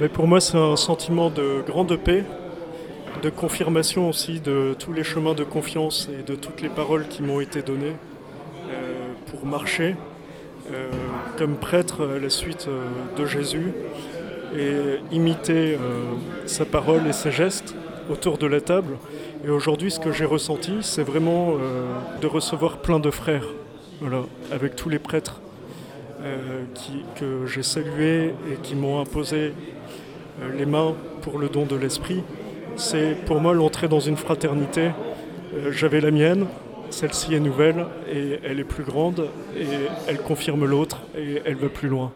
Mais pour moi, c'est un sentiment de grande paix, de confirmation aussi de tous les chemins de confiance et de toutes les paroles qui m'ont été données euh, pour marcher euh, comme prêtre à la suite euh, de Jésus et imiter sa parole et ses gestes autour de la table. Et aujourd'hui, ce que j'ai ressenti, c'est vraiment de recevoir plein de frères, voilà, avec tous les prêtres que j'ai salués et qui m'ont imposé les mains pour le don de l'esprit. C'est pour moi l'entrée dans une fraternité. Euh, j'avais la mienne, celle-ci est nouvelle et elle est plus grande et elle confirme l'autre et elle va plus loin.